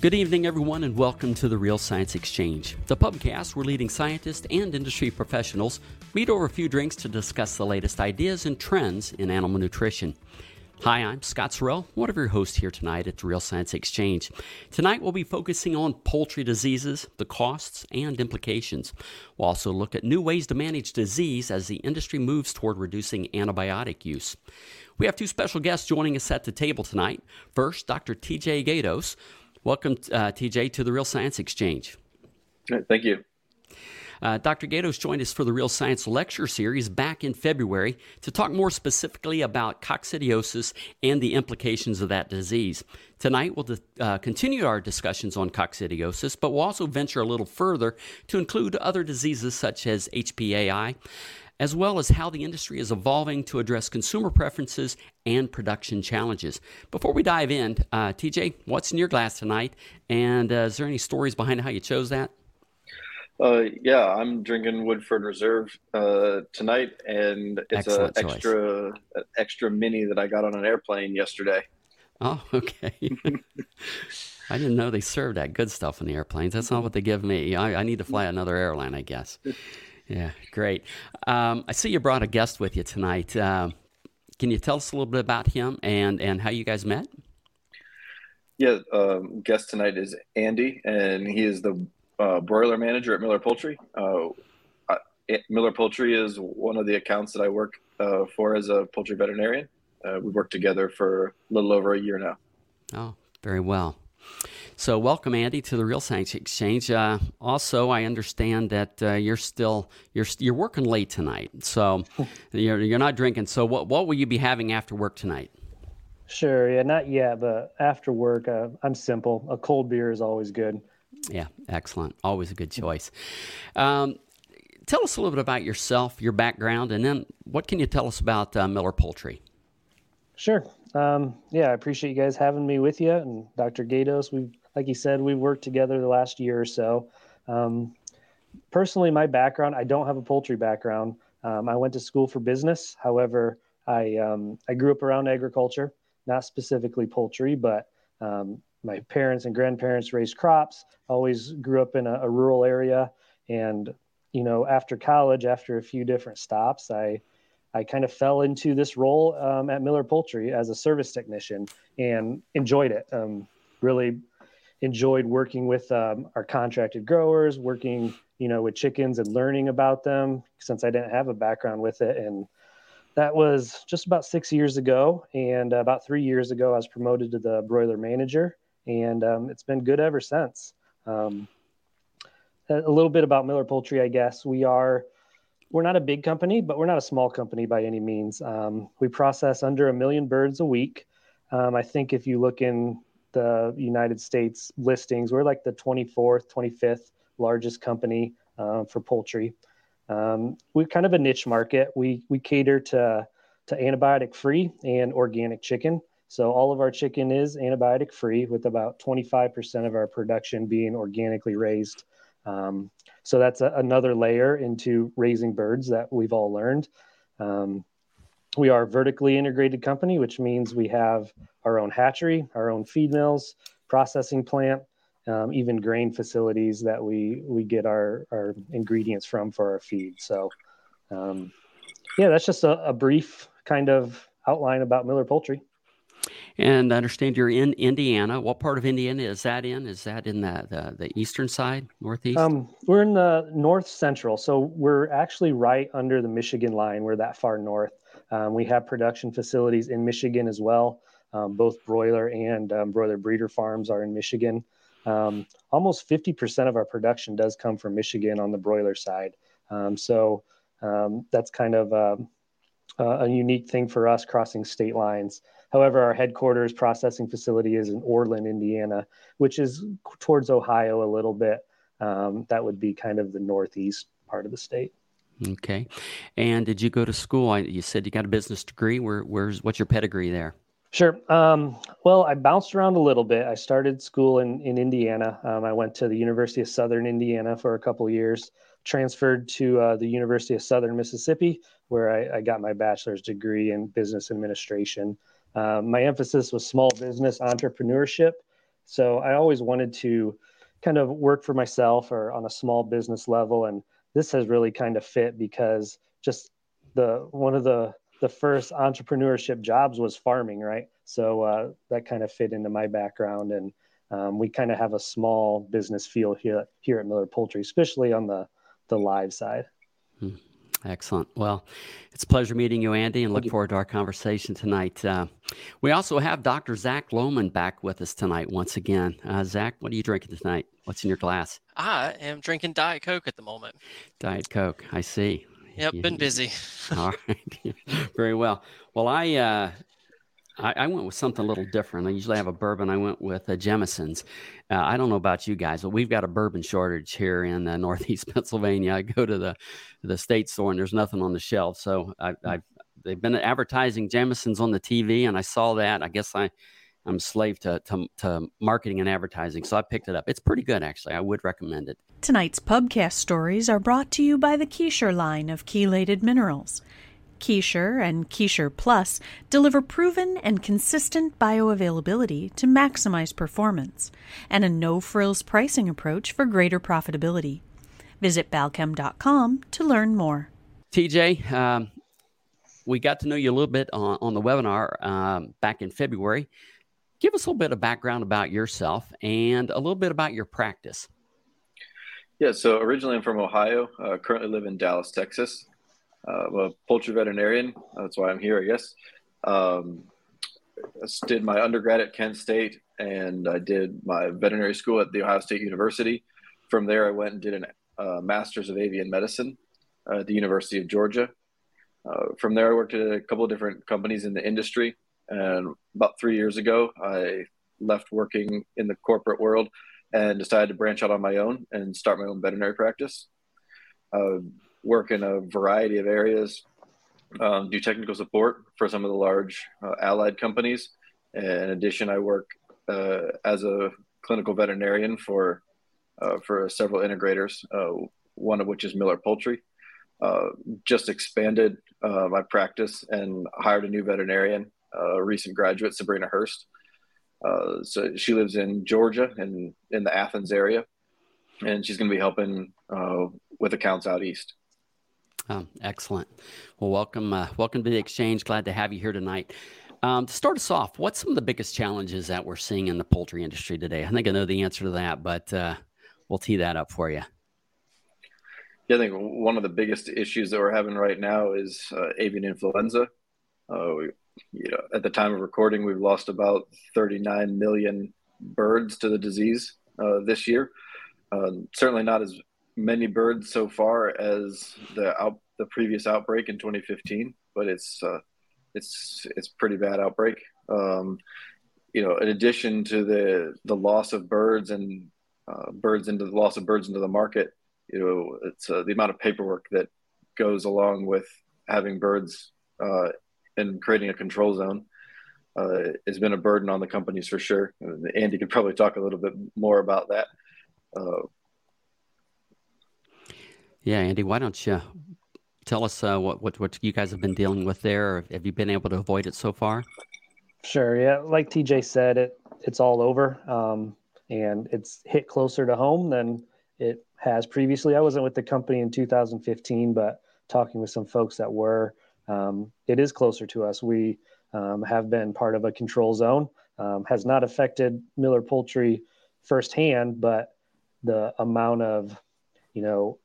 Good evening, everyone, and welcome to the Real Science Exchange, the pubcast where leading scientists and industry professionals meet over a few drinks to discuss the latest ideas and trends in animal nutrition. Hi, I'm Scott Sorrell, one of your hosts here tonight at the Real Science Exchange. Tonight we'll be focusing on poultry diseases, the costs, and implications. We'll also look at new ways to manage disease as the industry moves toward reducing antibiotic use. We have two special guests joining us at the table tonight. First, Dr. TJ Gatos, Welcome, uh, TJ, to the Real Science Exchange. Thank you. Uh, Dr. Gatos joined us for the Real Science Lecture Series back in February to talk more specifically about coccidiosis and the implications of that disease. Tonight, we'll uh, continue our discussions on coccidiosis, but we'll also venture a little further to include other diseases such as HPAI, as well as how the industry is evolving to address consumer preferences and production challenges. Before we dive in, uh, TJ, what's in your glass tonight? And uh, is there any stories behind how you chose that? Uh, yeah, I'm drinking Woodford Reserve uh, tonight, and it's an extra extra mini that I got on an airplane yesterday. Oh, okay. I didn't know they served that good stuff on the airplanes. That's not what they give me. I, I need to fly another airline, I guess. Yeah, great. Um, I see you brought a guest with you tonight. Uh, can you tell us a little bit about him and, and how you guys met? Yeah, um, guest tonight is Andy, and he is the uh, broiler manager at Miller Poultry. Uh, Miller Poultry is one of the accounts that I work uh, for as a poultry veterinarian. Uh, we've worked together for a little over a year now. Oh, very well. So, welcome, Andy, to the Real Science Exchange. Uh, also, I understand that uh, you're still you're you're working late tonight, so you're you're not drinking. So, what what will you be having after work tonight? Sure, yeah, not yet, but after work, uh, I'm simple. A cold beer is always good. Yeah, excellent. Always a good choice. Um, tell us a little bit about yourself, your background, and then what can you tell us about uh, Miller Poultry? Sure. Um, yeah, I appreciate you guys having me with you and Dr. Gatos. We've like you said, we've worked together the last year or so. Um, personally, my background, I don't have a poultry background. Um, I went to school for business. However, I, um, I grew up around agriculture, not specifically poultry, but um, my parents and grandparents raised crops, always grew up in a, a rural area. And, you know, after college, after a few different stops, I, I kind of fell into this role um, at Miller Poultry as a service technician and enjoyed it. Um, really enjoyed working with um, our contracted growers, working you know with chickens and learning about them since I didn't have a background with it. And that was just about six years ago. And about three years ago, I was promoted to the broiler manager, and um, it's been good ever since. Um, a little bit about Miller Poultry, I guess. We are we're not a big company, but we're not a small company by any means. Um, we process under a million birds a week. Um, I think if you look in the United States listings. We're like the 24th, 25th largest company uh, for poultry. Um, we're kind of a niche market. We we cater to to antibiotic free and organic chicken. So all of our chicken is antibiotic free, with about 25% of our production being organically raised. Um, so that's a, another layer into raising birds that we've all learned. Um, we are a vertically integrated company, which means we have our own hatchery, our own feed mills, processing plant, um, even grain facilities that we we get our our ingredients from for our feed. So, um, yeah, that's just a, a, brief kind of outline about Miller Poultry. And I understand you're in Indiana. What part of Indiana is that in? Is that in the the, the eastern side, northeast? Um, we're in the north central, so we're actually right under the Michigan line. We're that far north. Um, we have production facilities in Michigan as well. Um, both broiler and um, broiler breeder farms are in Michigan. Um, almost 50% of our production does come from Michigan on the broiler side. Um, so um, that's kind of a, a unique thing for us crossing state lines. However, our headquarters processing facility is in Orland, Indiana, which is towards Ohio a little bit. that would be kind of the northeast part of the state. Okay. And did you go to school? I, you said you got a business degree. Where, where's what's your pedigree there? Sure. Um, well, I bounced around a little bit. I started school in in Indiana. Um, I went to the University of Southern Indiana for a couple years. Transferred to uh, the University of Southern Mississippi, where I, I, got my bachelor's degree in business administration. Um, my emphasis was small business entrepreneurship. so I always wanted to kind of work for myself or on a small business level, and this has really kind of fit because just the one of the the first entrepreneurship jobs was farming, right? So uh, that kind of fit into my background, and um, we kind of have a small business feel here here at Miller Poultry, especially on the the live side. Hmm. Excellent. Well, it's a pleasure meeting you, Andy, and look forward to our conversation tonight. Uh, we also have Dr. Zach Lohman back with us tonight once again. Uh, Zach, what are you drinking tonight? What's in your glass? I am drinking Diet Coke at the moment. Diet Coke. I see. Yep, been busy. All right. Very well. Well, I uh, I, I, went with something a little different. I usually have a bourbon. I went with a Jameson's. Uh, I don't know about you guys, but we've got a bourbon shortage here in uh, Northeast Pennsylvania. I go to the the state store and there's nothing on the shelf. So I, I they've been advertising Jameson's on the TV, and I saw that. I guess I I'm a slave to, to, to marketing and advertising, so I picked it up. It's pretty good, actually. I would recommend it. Tonight's pubcast stories are brought to you by the KeyShure line of chelated minerals. KeyShure and KeyShure Plus deliver proven and consistent bioavailability to maximize performance and a no frills pricing approach for greater profitability. Visit balchem.com to learn more. TJ, um, we got to know you a little bit on, on the webinar um, back in February. Give us a little bit of background about yourself and a little bit about your practice. Yeah, so originally I'm from Ohio, uh, currently live in Dallas, Texas. Uh, I'm a poultry veterinarian. That's why I'm here, I guess. Um, I did my undergrad at Kent State and I did my veterinary school at The Ohio State University. From there, I went and did a uh, master's of avian medicine at the University of Georgia. Uh, from there, I worked at a couple of different companies in the industry. And about three years ago, I left working in the corporate world and decided to branch out on my own and start my own veterinary practice. Work in a variety of areas, um, do technical support for some of the large uh, allied companies. In addition, I work uh, as a clinical veterinarian for uh, for several integrators, uh, one of which is Miller Poultry. Uh, just expanded uh, my practice and hired a new veterinarian, a recent graduate, Sabrina Hurst. so she lives in Georgia and in the Athens area, and she's going to be helping with accounts out east. Oh, excellent. Well, welcome, uh, welcome to the exchange. Glad to have you here tonight. Um, to start us off, what's some of the biggest challenges that we're seeing in the poultry industry today? I think I know the answer to that, but uh, we'll tee that up for you. Yeah, I think one of the biggest issues that we're having right now is uh, avian influenza. Uh, we, you know, at the time of recording, we've lost about 39 million birds to the disease uh, this year. Uh, certainly not as many birds so far as the out, the previous outbreak in 2015, but it's uh, it's it's pretty bad outbreak. Um, you know, in addition to the the loss of birds and uh, birds into the loss of birds into the market, you know, it's uh, the amount of paperwork that goes along with having birds uh, and creating a control zone. Uh, has been a burden on the companies for sure. Andy could probably talk a little bit more about that. Uh, yeah, Andy, why don't you tell us uh, what, what, what you guys have been dealing with there? have you been able to avoid it so far? Sure. Yeah, like TJ said, it it's all over, um, and it's hit closer to home than it has previously. I wasn't with the company in 2015, but talking with some folks that were, um, it is closer to us. We um, have been part of a control zone. Um, has not affected Miller Poultry firsthand, but the amount of you know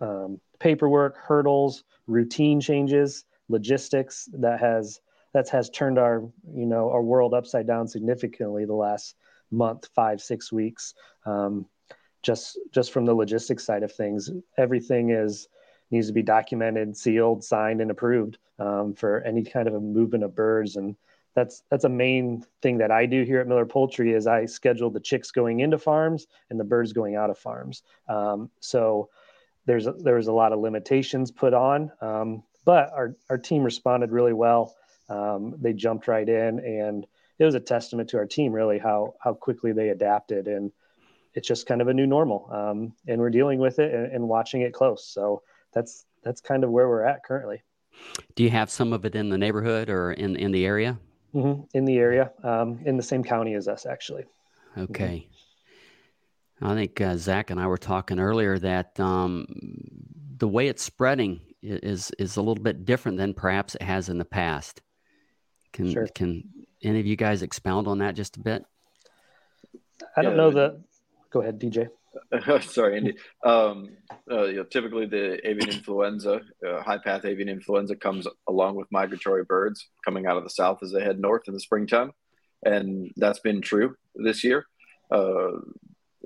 um, paperwork, hurdles, routine changes, logistics that has that has turned our you know our world upside down significantly the last month, five, six weeks. Um, just just from the logistics side of things, everything is needs to be documented, sealed, signed, and approved um, for any kind of a movement of birds and that's that's a main thing that I do here at Miller Poultry is I schedule the chicks going into farms and the birds going out of farms. Um, so there's a, there was a lot of limitations put on, um, but our our team responded really well. Um, they jumped right in, and it was a testament to our team really how how quickly they adapted, and it's just kind of a new normal. Um, and we're dealing with it and, and watching it close. So that's that's kind of where we're at currently. Do you have some of it in the neighborhood or in in the area? Mm-hmm. In the area, um, in the same county as us, actually. Okay. I think uh, Zach and I were talking earlier that um, the way it's spreading is is a little bit different than perhaps it has in the past. Can sure. can any of you guys expound on that just a bit? I don't yeah, know the. Go ahead, TJ. Sorry, Andy. Um, uh, you know, typically, the avian influenza, uh, high path avian influenza, comes along with migratory birds coming out of the south as they head north in the springtime, and that's been true this year. Uh,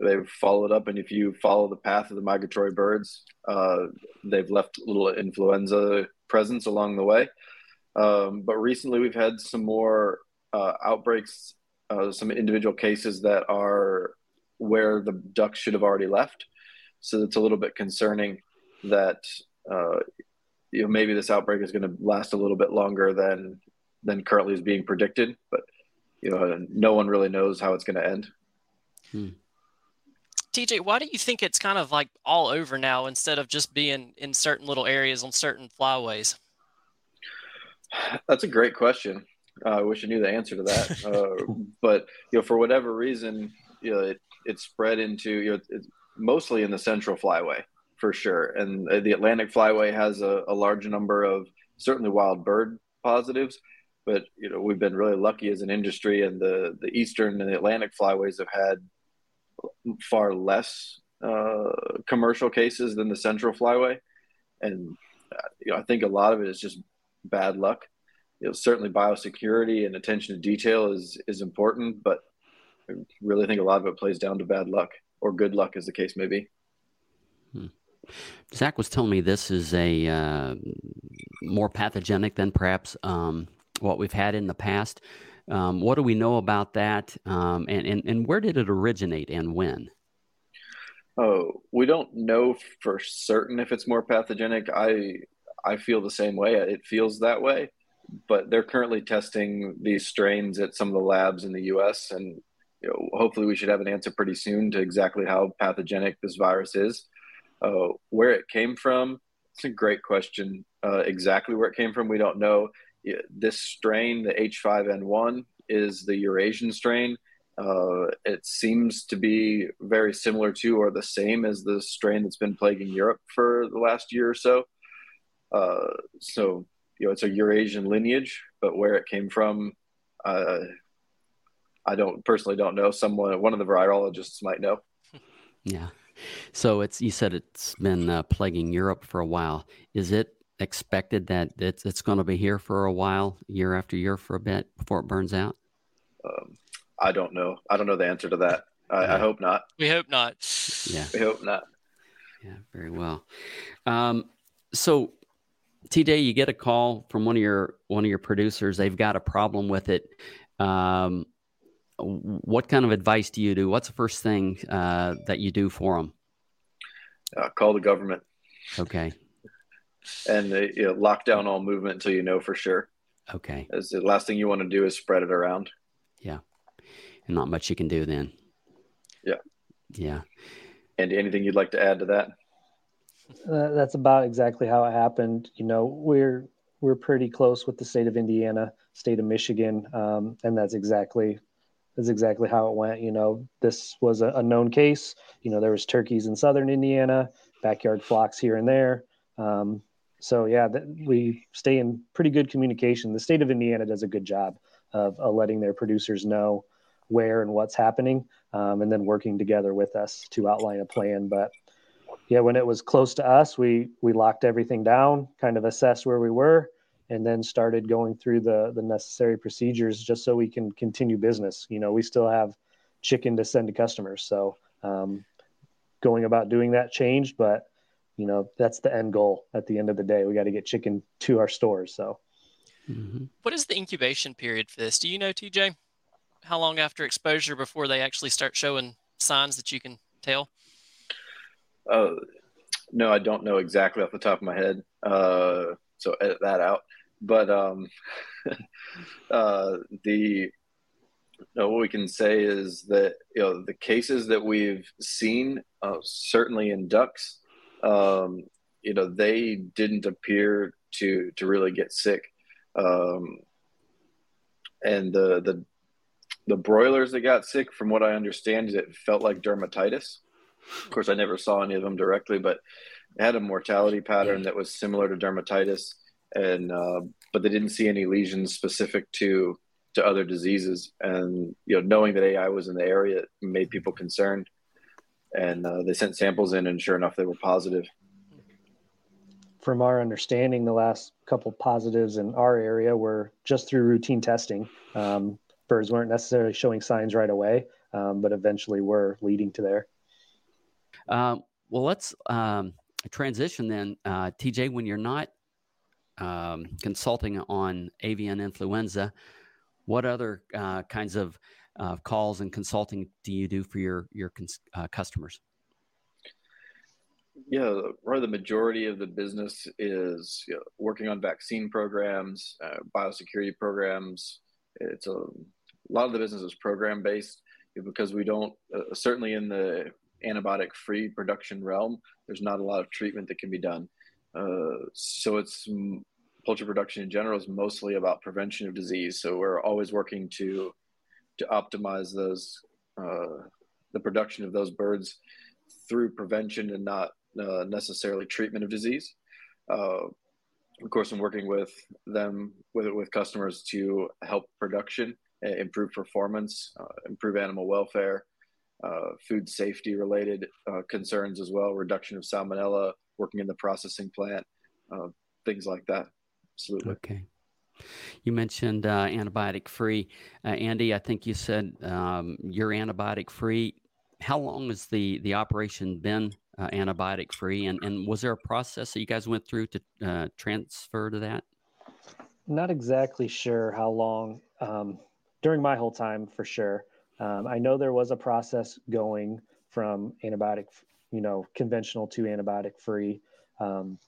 they've followed up, and if you follow the path of the migratory birds, uh, they've left little influenza presence along the way. Um, but recently, we've had some more uh, outbreaks, uh, some individual cases that are where the ducks should have already left. So it's a little bit concerning that uh, you know maybe this outbreak is going to last a little bit longer than than currently is being predicted. But you know, no one really knows how it's going to end. Hmm. TJ, why do you think it's kind of like all over now instead of just being in certain little areas on certain flyways? That's a great question. Uh, I wish I knew the answer to that. Uh, but you know, for whatever reason, you know, it, it spread into you know it's mostly in the central flyway for sure and the atlantic flyway has a, a large number of certainly wild bird positives but you know we've been really lucky as an industry and the the eastern and the atlantic flyways have had far less uh, commercial cases than the central flyway and uh, you know i think a lot of it is just bad luck you know certainly biosecurity and attention to detail is is important but I really think a lot of it plays down to bad luck or good luck, as the case may be. Hmm. Zach was telling me this is a uh, more pathogenic than perhaps um, what we've had in the past. Um, what do we know about that, um, and, and and where did it originate and when? Oh, we don't know for certain if it's more pathogenic. I I feel the same way. It feels that way, but they're currently testing these strains at some of the labs in the U.S. and you know, hopefully we should have an answer pretty soon to exactly how pathogenic this virus is. Uh, where it came from, it's a great question. Uh, exactly where it came from, we don't know. This strain, the H5N1, is the Eurasian strain. Uh, it seems to be very similar to or the same as the strain that's been plaguing Europe for the last year or so. Uh, so, you know, it's a Eurasian lineage, but where it came from, uh, I don't personally don't know. Someone, one of the virologists might know. Yeah. So it's you said it's been uh, plaguing Europe for a while. Is it expected that it's it's going to be here for a while, year after year, for a bit before it burns out? Um, I don't know. I don't know the answer to that. I, yeah. I hope not. We hope not. Yeah. We hope not. Yeah. Very well. Um, so TJ, you get a call from one of your one of your producers. They've got a problem with it. Um, what kind of advice do you do? What's the first thing uh, that you do for them? Uh, call the government. Okay. And you know, lock down all movement until you know for sure. Okay. As the last thing you want to do is spread it around. Yeah. And not much you can do then. Yeah. Yeah. And anything you'd like to add to that? Uh, that's about exactly how it happened. You know, we're we're pretty close with the state of Indiana, state of Michigan, um, and that's exactly that's exactly how it went. You know, this was a, a, known case. You know, there was turkeys in southern Indiana, backyard flocks here and there. Um, so yeah, th- we stay in pretty good communication. The state of Indiana does a good job of, letting their producers know where and what's happening, um, and then working together with us to outline a plan. But yeah, when it was close to us, we we locked everything down, kind of assessed where we were, and then started going through the the necessary procedures just so we can continue business. You know, we still have chicken to send to customers, so um, going about doing that changed, but you know that's the end goal. At the end of the day, we got to get chicken to our stores. So, mm-hmm. what is the incubation period for this? Do you know, TJ? How long after exposure before they actually start showing signs that you can tell? Uh, no, I don't know exactly off the top of my head. Uh, so edit that out but um, uh, the you know, what we can say is that you know the cases that we've seen, uh, certainly in ducks, um, you know they didn't appear to to really get sick, um, and the the the broilers that got sick, from what I understand, it felt like dermatitis. Of course, I never saw any of them directly, but it had a mortality pattern that was similar to dermatitis, and uh, but they didn't see any lesions specific to to other diseases. And you know, knowing that AI was in the area made people concerned, and uh, they sent samples in, and sure enough, they were positive. From our understanding, the last couple positives in our area were just through routine testing. Um, birds weren't necessarily showing signs right away, um, but eventually were leading to there. Um, well, let's um, transition then, uh, TJ. When you're not um, consulting on avian influenza, what other uh, kinds of uh, calls and consulting do you do for your your cons- uh, customers? Yeah, probably the majority of the business is you know, working on vaccine programs, uh, biosecurity programs. It's a, a, lot of the business is program based because we don't uh, certainly in the antibiotic free production realm. There's not a lot of treatment that can be done. Uh, so it's poultry production in general is mostly about prevention of disease. So we're always working to to optimize those uh, the production of those birds through prevention and not uh, necessarily treatment of disease. Uh, of course, I'm working with them with with customers to help production, improve performance, uh, improve animal welfare, uh, food safety related uh, concerns as well, reduction of salmonella, working in the processing plant, things like that. Absolutely. Okay. You mentioned uh, antibiotic free. Uh, Andy, I think you said um, you're antibiotic free. How long has the, the operation been uh, antibiotic free? And, and was there a process that you guys went through to uh, transfer to that? Not exactly sure how long. Um, during my whole time, for sure. Um, I know there was a process going from antibiotic, you know, conventional to antibiotic free. Um,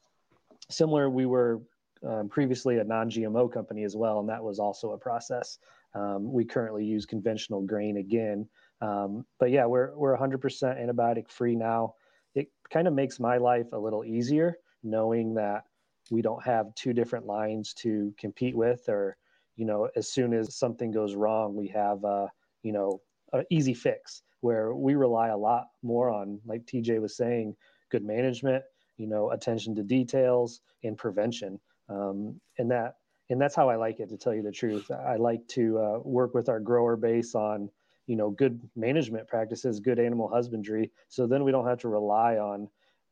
similar, we were um, previously a non-GMO company as well, and that was also a process. Um, we currently use conventional grain again, um, but yeah, we're we're 100% antibiotic free now. It kind of makes my life a little easier knowing that we don't have two different lines to compete with, or you know, as soon as something goes wrong, we have a you know an easy fix. Where we rely a lot more on, like TJ was saying, good management, you know, attention to details and prevention um, and that and that's how I like it to tell you the truth. I like to uh, work with our grower base on you know good management practices, good animal husbandry, so then we don't have to rely on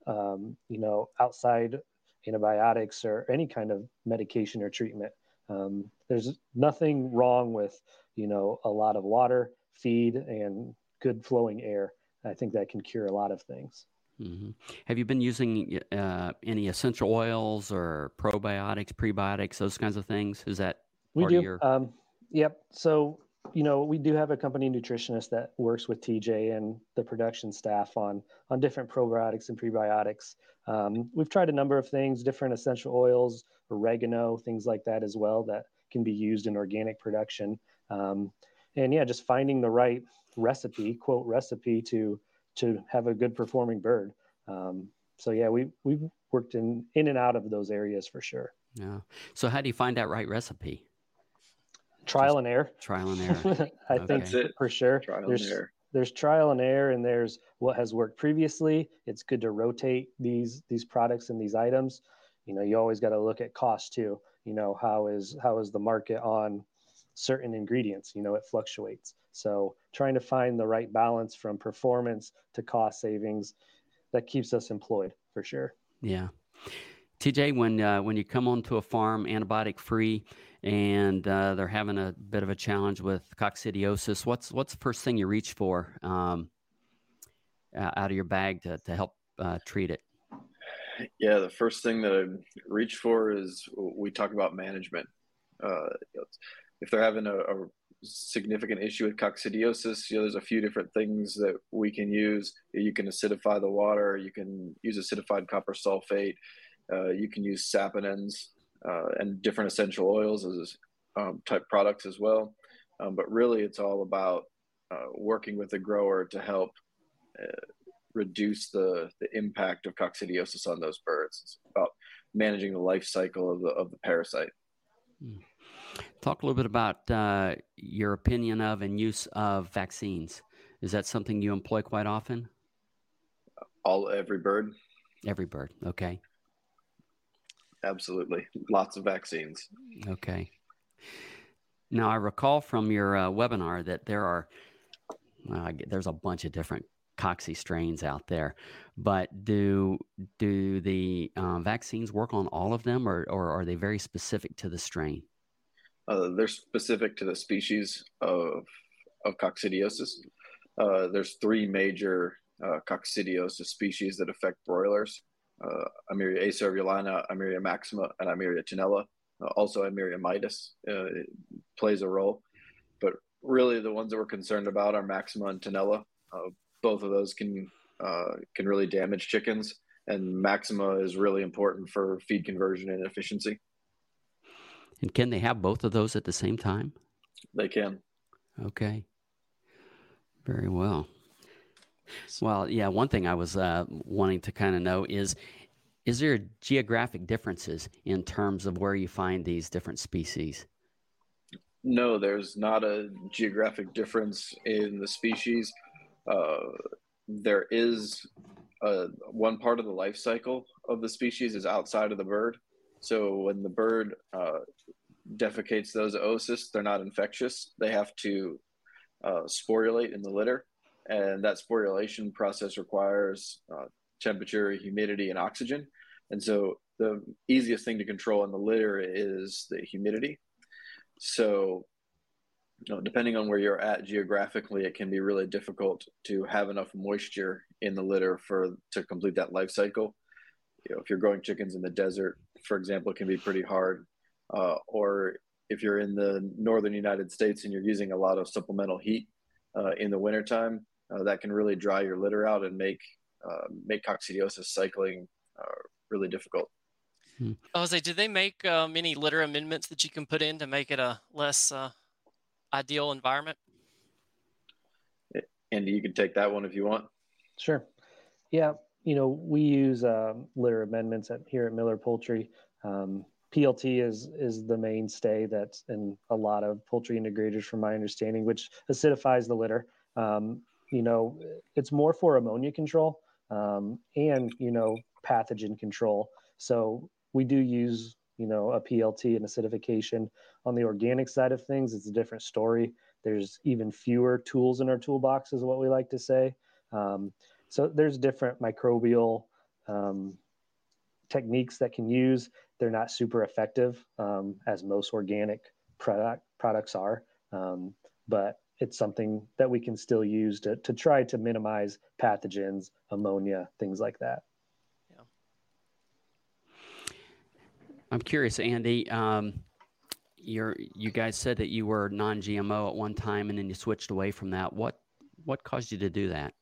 um, you know outside antibiotics or any kind of medication or treatment. Um, there's nothing wrong with you know a lot of water, feed, and good flowing air. I think that can cure a lot of things. Mm-hmm. Have you been using uh, any essential oils or probiotics, prebiotics, those kinds of things? Is that we do? Your... Um, yep. So you know, we do have a company nutritionist that works with TJ and the production staff on on different probiotics and prebiotics. Um, we've tried a number of things, different essential oils, oregano, things like that as well that can be used in organic production. Um, and yeah, just finding the right recipe, quote recipe to to have a good performing bird. Um, so yeah, we we've worked in in and out of those areas for sure. Yeah. So how do you find that right recipe? Trial Just and error. Trial and error. I okay. think for sure. Trial there's, and error. There's trial and error, and there's what has worked previously. It's good to rotate these these products and these items. You know, you always got to look at cost too. You know, how is how is the market on certain ingredients? You know, it fluctuates. So trying to find the right balance from performance to cost savings that keeps us employed for sure. Yeah. TJ, when uh, when you come onto a farm antibiotic free and uh, they're having a bit of a challenge with coccidiosis, what's what's the first thing you reach for um, out of your bag to, to help uh, treat it? Yeah, the first thing that I reach for is we talk about management. Uh, if they're having a, a significant issue with coccidiosis, you know, there's a few different things that we can use. You can acidify the water. You can use acidified copper sulfate. Uh, you can use saponins uh, and different essential oils as um, type products as well. Um, but really, it's all about uh, working with the grower to help uh, reduce the, the impact of coccidiosis on those birds. It's about managing the life cycle of the, of the parasite. Hmm. Talk a little bit about uh, your opinion of and use of vaccines. Is that something you employ quite often? All every bird. Every bird. Okay. Absolutely. Lots of vaccines. Okay. Now, I recall from your uh, webinar that there are, uh, there's a bunch of different cocci strains out there, but do do the uh, vaccines work on all of them, or, or are they very specific to the strain? Uh, they're specific to the species of of coccidiosis. Uh, there's three major uh, coccidiosis species that affect broilers uh, Eimeria acervulina, Eimeria maxima, and Eimeria tenella. Uh, also, Eimeria mitis uh, plays a role. But really, the ones that we're concerned about are maxima and tenella. Uh, both of those can can really damage chickens, and maxima is really important for feed conversion and efficiency. And can they have both of those at the same time? They can. Okay. Very well. Well, yeah. One thing I was uh, wanting to kind of know is is there geographic differences in terms of where you find these different species? No, there's not a geographic difference in the species. Uh, there is a, one part of the life cycle of the species is outside of the bird. So when the bird uh, defecates those oocysts, they're not infectious. They have to uh, sporulate in the litter and that sporulation process requires uh, temperature, humidity, and oxygen. And so the easiest thing to control in the litter is the humidity. So, you know, depending on where you're at geographically, it can be really difficult to have enough moisture in the litter for to complete that life cycle. You know, if you're growing chickens in the desert, for example, it can be pretty hard. Uh, or if you're in the northern United States and you're using a lot of supplemental heat uh, in the wintertime, uh, that can really dry your litter out and make uh, make coccidiosis cycling uh, really difficult. Hmm. Jose, did they make um, any litter amendments that you can put in to make it a less uh, ideal environment? Andy, you can take that one if you want. Sure. Yeah, you know we use um, litter amendments at, here at Miller Poultry. Um, PLT is is the mainstay that's in a lot of poultry integrators, from my understanding, which acidifies the litter. Um, you know, it's more for ammonia control um, and, you know, pathogen control. So we do use, you know, a PLT and acidification. On the organic side of things, it's a different story. There's even fewer tools in our toolbox, is what we like to say. Um, so there's different microbial um, techniques that can use. They're not super effective, um, as most organic product products are. Um, but it's something that we can still use to, to try to minimize pathogens, ammonia, things like that. Yeah. I'm curious, Andy. Um, you're, you guys said that you were non-GMO at one time, and then you switched away from that. What what caused you to do that?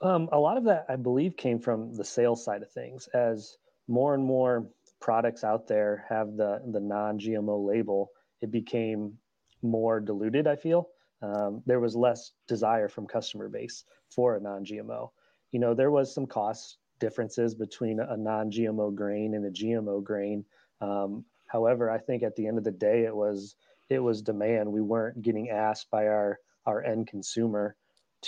Um, a lot of that, I believe, came from the sales side of things. As more and more products out there have the the non-GMO label, it became more diluted. I feel um, there was less desire from customer base for a non-GMO. You know, there was some cost differences between a non-GMO grain and a GMO grain. Um, however, I think at the end of the day, it was it was demand. We weren't getting asked by our our end consumer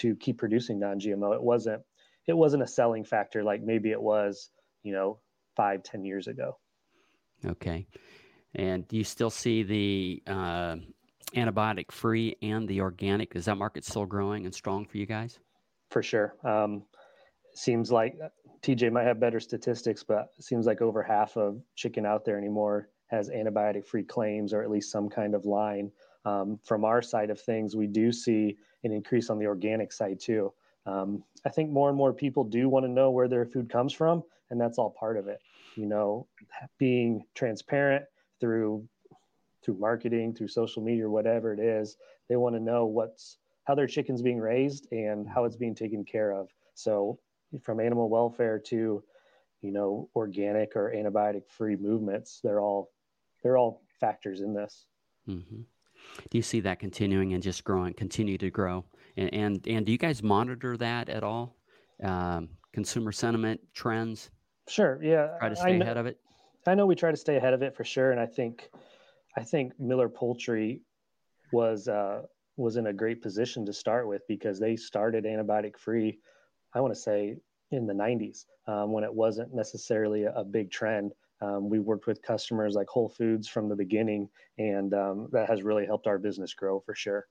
to keep producing non-GMO. It wasn't it wasn't a selling factor like maybe it was, you know, five ten years ago. Okay. And do you still see the uh, antibiotic free and the organic. Is that market still growing and strong for you guys? For sure. Um, seems like TJ might have better statistics, but seems like over half of chicken out there anymore has antibiotic free claims or at least some kind of line. Um, from our side of things, we do see an increase on the organic side too. Um, I think more and more people do want to know where their food comes from, and that's all part of it. You know, being transparent through through marketing, through social media, or whatever it is. They want to know what's how their chicken's being raised and how it's being taken care of. So from animal welfare to, you know, organic or antibiotic free movements, they're all they're all factors in this. Mm-hmm. Do you see that continuing and just growing, continue to grow? And and, and do you guys monitor that at all? Um, consumer sentiment trends? Sure. Yeah. Try to stay ahead of it. I know we try to stay ahead of it for sure, and I think I think Miller Poultry was uh, was in a great position to start with because they started antibiotic free. I want to say in the 90s um, when it wasn't necessarily a, a big trend. Um, we worked with customers like Whole Foods from the beginning, and um, that has really helped our business grow for sure.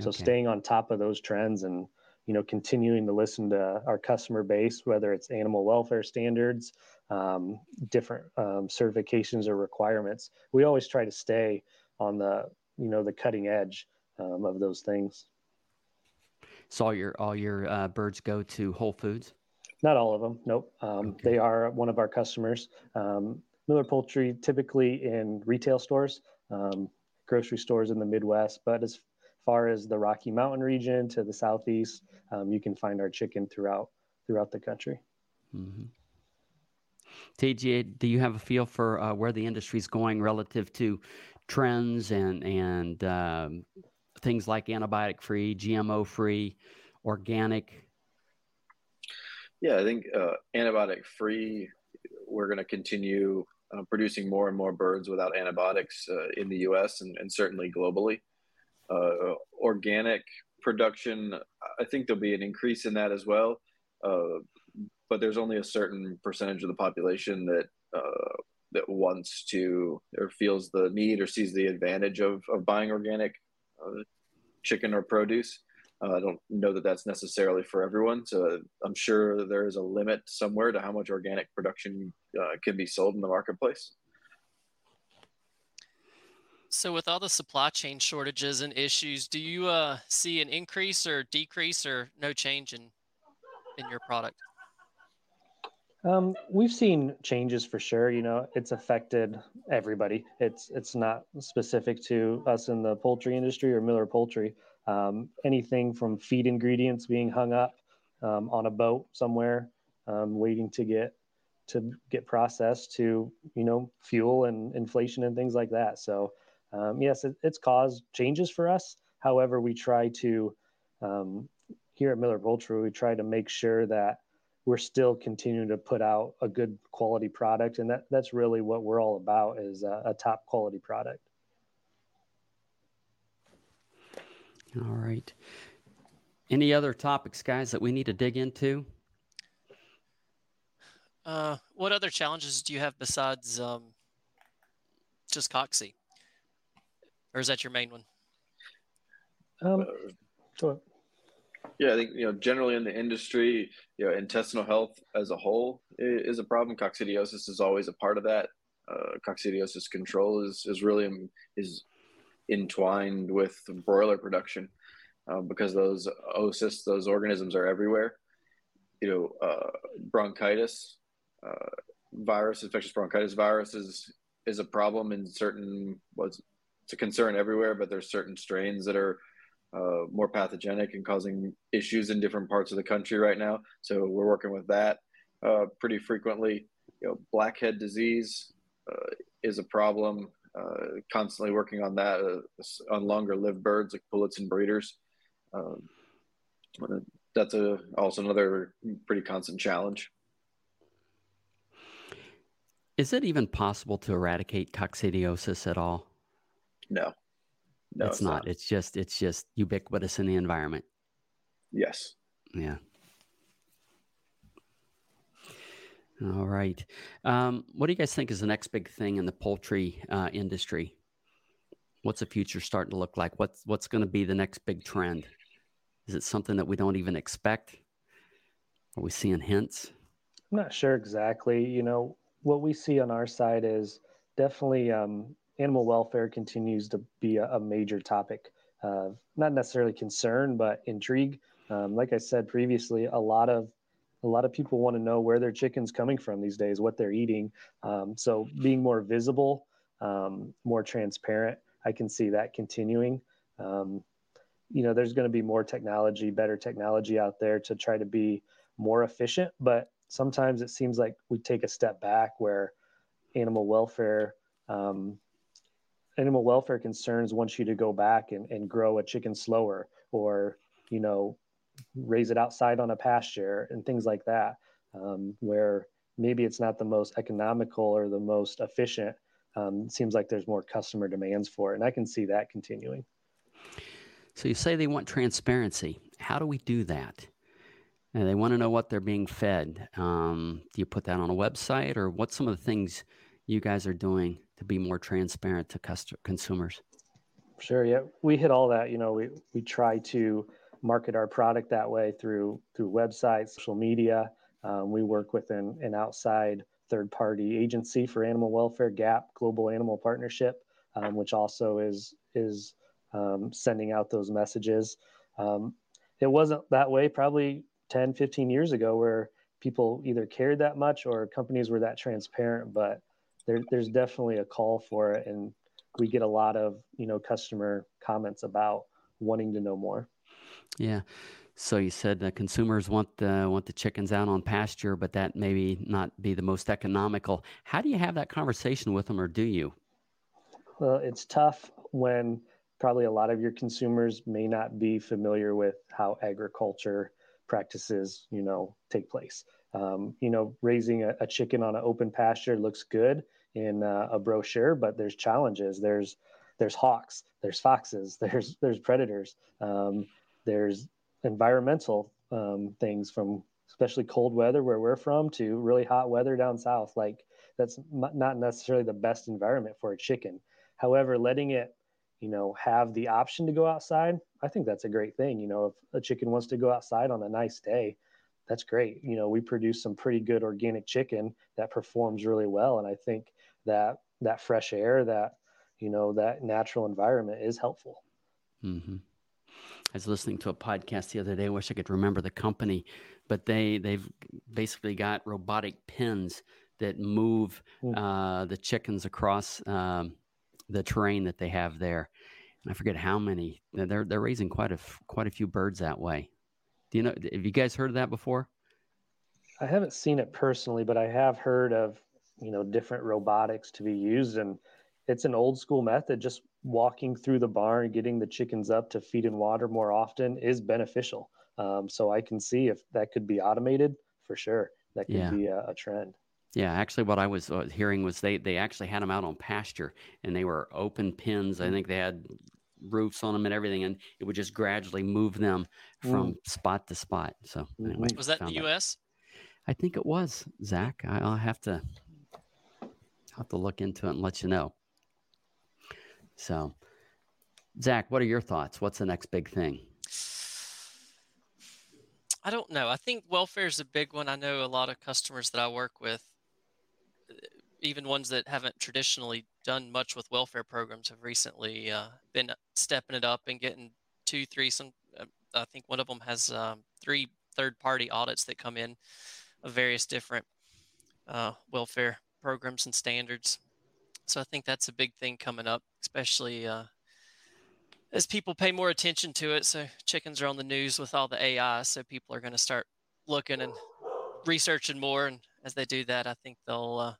So okay. staying on top of those trends and you know continuing to listen to our customer base, whether it's animal welfare standards, um, different um, certifications or requirements, we always try to stay on the you know the cutting edge um, of those things. So all your all your uh, birds go to Whole Foods. Not all of them. Nope. Um, okay. They are one of our customers. Um, Miller Poultry typically in retail stores, um, grocery stores in the Midwest, but as far as the Rocky Mountain region to the southeast, um, you can find our chicken throughout throughout the country. Mm-hmm. TJ, do you have a feel for uh, where the industry is going relative to trends and and um, things like antibiotic free, GMO free, organic? Yeah, I think uh, antibiotic free. We're going to continue uh, producing more and more birds without antibiotics uh, in the U.S. and, and certainly globally. Uh, organic production, I think there'll be an increase in that as well. Uh, but there's only a certain percentage of the population that uh, that wants to or feels the need or sees the advantage of, of buying organic chicken or produce. Uh, I don't know that that's necessarily for everyone. So I'm sure there is a limit somewhere to how much organic production uh, can be sold in the marketplace. So, with all the supply chain shortages and issues, do you uh, see an increase or decrease or no change in in your product? Um, we've seen changes for sure. You know, it's affected everybody. It's it's not specific to us in the poultry industry or Miller Poultry. Um, anything from feed ingredients being hung up um, on a boat somewhere, um, waiting to get to get processed, to you know fuel and inflation and things like that. So um, yes, it, it's caused changes for us. However, we try to um, here at Miller Poultry, we try to make sure that we're still continuing to put out a good quality product and that that's really what we're all about is a, a top quality product all right. Any other topics guys that we need to dig into? Uh, what other challenges do you have besides um, just cocci or is that your main one? Um, yeah, I think you know generally in the industry, you know, intestinal health as a whole is a problem. Coccidiosis is always a part of that. Uh, coccidiosis control is is really is entwined with broiler production uh, because those oocysts, those organisms are everywhere. You know, uh, bronchitis uh, virus, infectious bronchitis virus is is a problem in certain. Was it's a concern everywhere, but there's certain strains that are uh, more pathogenic and causing issues in different parts of the country right now. So we're working with that uh, pretty frequently. You know, blackhead disease uh, is a problem. Uh, constantly working on that uh, on longer lived birds like pullets and breeders. Um, that's a also another pretty constant challenge. Is it even possible to eradicate coccidiosis at all? No. No, it's, it's not. not. It's just it's just ubiquitous in the environment. Yes. Yeah. All right. Um, what do you guys think is the next big thing in the poultry uh, industry? What's the future starting to look like? What's what's going to be the next big trend? Is it something that we don't even expect? Are we seeing hints? I'm not sure exactly. You know, what we see on our side is definitely um, animal welfare continues to be a, a major topic of not necessarily concern, but intrigue. Um, like I said previously, a lot of a lot of people want to know where their chicken's coming from these days, what they're eating. Um, so being more visible, um, more transparent, I can see that continuing. Um, you know, there's going to be more technology, better technology out there to try to be more efficient, but sometimes it seems like we take a step back where animal welfare um, animal welfare concerns want you to go back and, and grow a chicken slower or you know raise it outside on a pasture and things like that um, where maybe it's not the most economical or the most efficient um, it seems like there's more customer demands for it, and I can see that continuing. So you say they want transparency. How do we do that? And they want to know what they're being fed. Um, do you put that on a website, or what's some of the things you guys are doing to be more transparent to customer, consumers? Sure. Yeah, we hit all that. You know, we we try to market our product that way through through websites, social media. Um, we work with an, an outside third party agency for animal welfare, GAP Global Animal Partnership, um, which also is is um, sending out those messages. Um, it wasn't that way probably 10, 15 years ago where people either cared that much or companies were that transparent, but there, there's definitely a call for it. And we get a lot of, you know, customer comments about wanting to know more. Yeah. So you said that consumers want the want the chickens out on pasture, but that maybe not be the most economical. How do you have that conversation with them, or do you? Well, it's tough when probably a lot of your consumers may not be familiar with how agriculture practices, you know, take place. Um, you know, raising a, a, chicken on an open pasture looks good in uh, a brochure, but there's challenges. There's there's hawks, there's foxes, there's there's predators, um, there's environmental um, things from especially cold weather where we're from to really hot weather down south. Like that's not necessarily the best environment for a chicken. However, letting it you know, have the option to go outside, I think that's a great thing. You know, if a chicken wants to go outside on a nice day, that's great. You know, we produce some pretty good organic chicken that performs really well. And I think that that fresh air, that, you know, that natural environment is helpful. Mm-hmm. I was listening to a podcast the other day. I wish I could remember the company, but they they've basically got robotic pins that move mm. uh, the chickens across um, the terrain that they have there. And I forget how many. They're they're raising quite a quite a few birds that way. Do you know? Have you guys heard of that before? I haven't seen it personally, but I have heard of you know different robotics to be used, and it's an old school method. Just walking through the barn, getting the chickens up to feed and water more often is beneficial. Um, so I can see if that could be automated for sure. That could yeah. be a, a trend. Yeah, actually, what I was uh, hearing was they they actually had them out on pasture, and they were open pins. I think they had roofs on them and everything, and it would just gradually move them from mm. spot to spot. So, mm-hmm. anyway, was that the U.S.? I think it was Zach. I, will have to I'll have to look into it and let you know. So, Zach, what are your thoughts? What's the next big thing? I don't know. I think welfare is a big one. I know a lot of customers that I work with even ones that haven't traditionally done much with welfare programs have recently uh, been stepping it up and getting two, three. Some, uh, I think one of them has um, three third-party audits that come in of various different uh, welfare programs and standards. So I think that's a big thing coming up, especially uh, as people pay more attention to it. So chickens are on the news with all the AI, so people are going to start looking and researching more. And as they do that, I think they'll uh,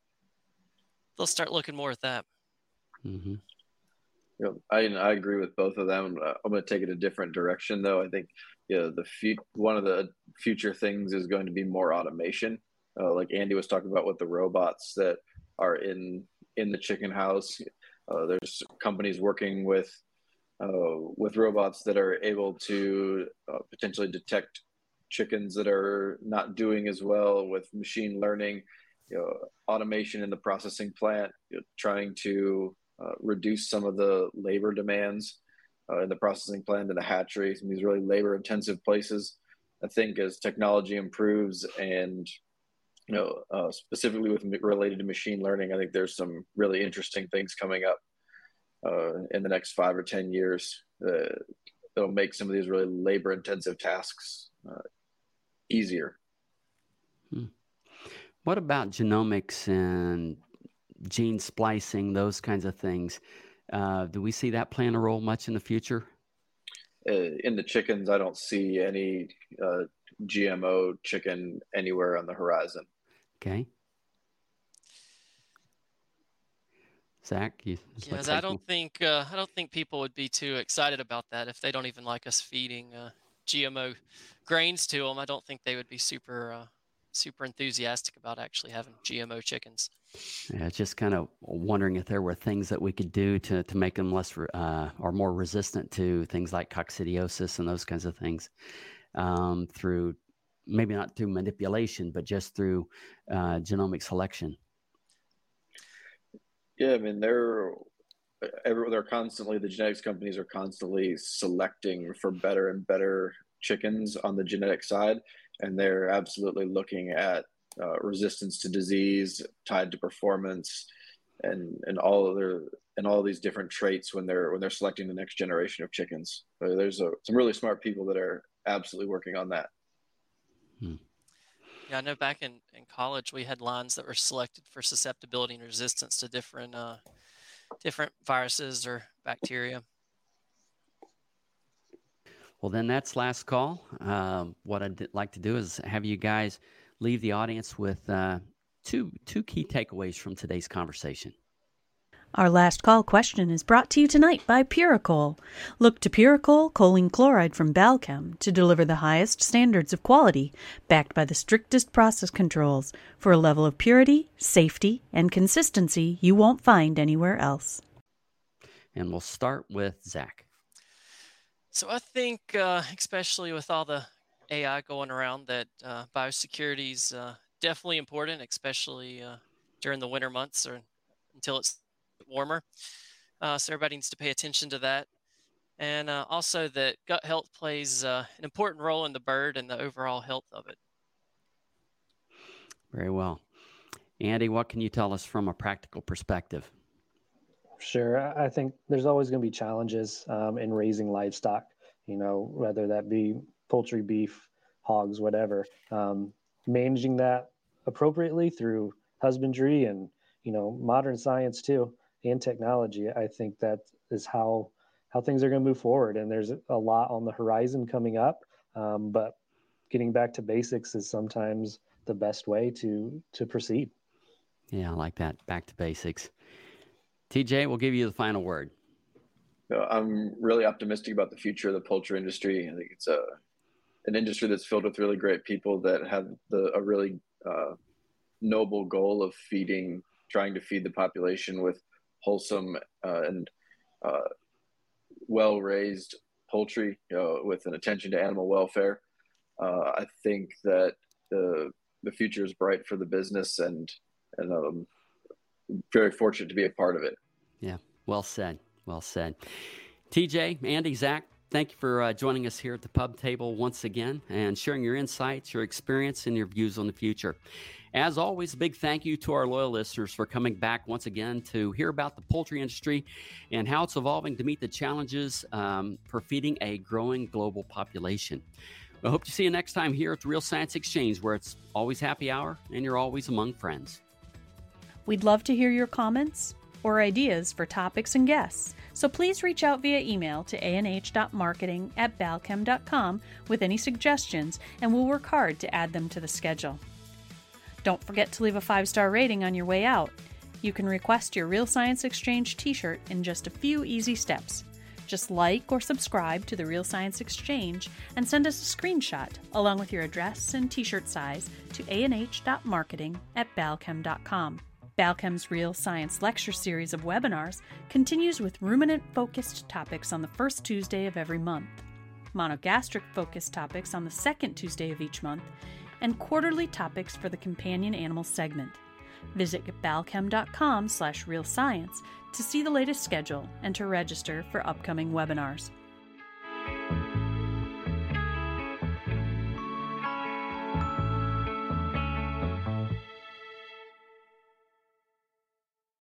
they'll start looking more at that. Mm-hmm. You know, I I agree with both of them. Uh, I'm going to take it a different direction, though. I think you know, the fu- one of the future things is going to be more automation. Uh, like Andy was talking about with the robots that are in in the chicken house. Uh, there's companies working with uh, with robots that are able to uh, potentially detect chickens that are not doing as well with machine learning you know, automation in the processing plant, you know, trying to uh, reduce some of the labor demands in the processing plant and the hatchery, of these really labor intensive places. I think as technology improves and you know uh, specifically with related to machine learning, I think there's some really interesting things coming up uh, in the next five or ten years. that'll make some of these really labor intensive tasks uh, easier. Hmm. What about genomics and gene splicing, those kinds of things? Uh, do we see that playing a role much in the future? Uh, in the chickens, I don't see any uh, GMO chicken anywhere on the horizon. Okay. Zach, you, yes, I don't think uh, I don't think people would be too excited about that if they don't even like us feeding uh, GMO grains to them. I don't think they would be super uh, super enthusiastic about actually having GMO chickens. Yeah, just kind of wondering if there were things that we could do to, to make them less uh, or more resistant to things like coccidiosis and those kinds of things um, through maybe not through manipulation, but just through uh, genomic selection. Yeah, I mean they're they're constantly the genetics companies are constantly selecting for better and better chickens on the genetic side, and they're absolutely looking at uh, resistance to disease tied to performance and and all of their and all these different traits when they're when they're selecting the next generation of chickens. There's a, some really smart people that are absolutely working on that. Hmm. Yeah, I know back in, in college we had lines that were selected for susceptibility and resistance to different uh, different viruses or bacteria. Well, then that's last call. Um, what I'd like to do is have you guys leave the audience with uh, two two key takeaways from today's conversation. Our last call question is brought to you tonight by Puricol. Look to Puricol choline chloride from Balchem to deliver the highest standards of quality, backed by the strictest process controls, for a level of purity, safety, and consistency you won't find anywhere else. And we'll start with Zach. So I think, uh, especially with all the AI going around that uh, biosecurity is uh, definitely important, especially uh, during the winter months or until it's warmer. Uh, so everybody needs to pay attention to that. And uh, also that gut health plays uh, an important role in the bird and the overall health of it. Very well. Andy, what can you tell us from a practical perspective? Sure. I think there's always going to be challenges um, in raising livestock, you know, whether that be poultry, beef, hogs, whatever. Um, managing that appropriately through husbandry and you know modern science too and technology. I think that is how how things are going to move forward. And there's a lot on the horizon coming up, um, but getting back to basics is sometimes the best way to to proceed. Yeah, I like that. Back to basics. TJ, we'll give you the final word. I'm really optimistic about the future of the poultry industry. I think it's a an industry that's filled with really great people that have the a really uh, noble goal of feeding, trying to feed the population with wholesome uh, and uh, well raised poultry, you know, with an attention to animal welfare. Uh, I think that the the future is bright for the business, and and um, very fortunate to be a part of it. Yeah, well said. Well said. TJ, Andy, Zach, Thank you for uh, joining us here at the pub table once again and sharing your insights, your experience, and your views on the future. As always, a big thank you to our loyal listeners for coming back once again to hear about the poultry industry and how it's evolving to meet the challenges um, for feeding a growing global population. I hope to see you next time here at the Real Science Exchange, where it's always happy hour and you're always among friends. We'd love to hear your comments or ideas for topics and guests. So please reach out via email to anh.marketing at balchem.com with any suggestions, and we'll work hard to add them to the schedule. Don't forget to leave a five star rating on your way out. You can request your Real Science Exchange t shirt in just a few easy steps. Just like or subscribe to the Real Science Exchange and send us a screenshot along with your address and t shirt size to anh.marketing at balchem.com. Balchem's Real Science Lecture Series of webinars continues with ruminant focused topics on the first Tuesday of every month, monogastric focused topics on the second Tuesday of each month, and quarterly topics for the companion animal segment. Visit balchem.com slash realscience to see the latest schedule and to register for upcoming webinars.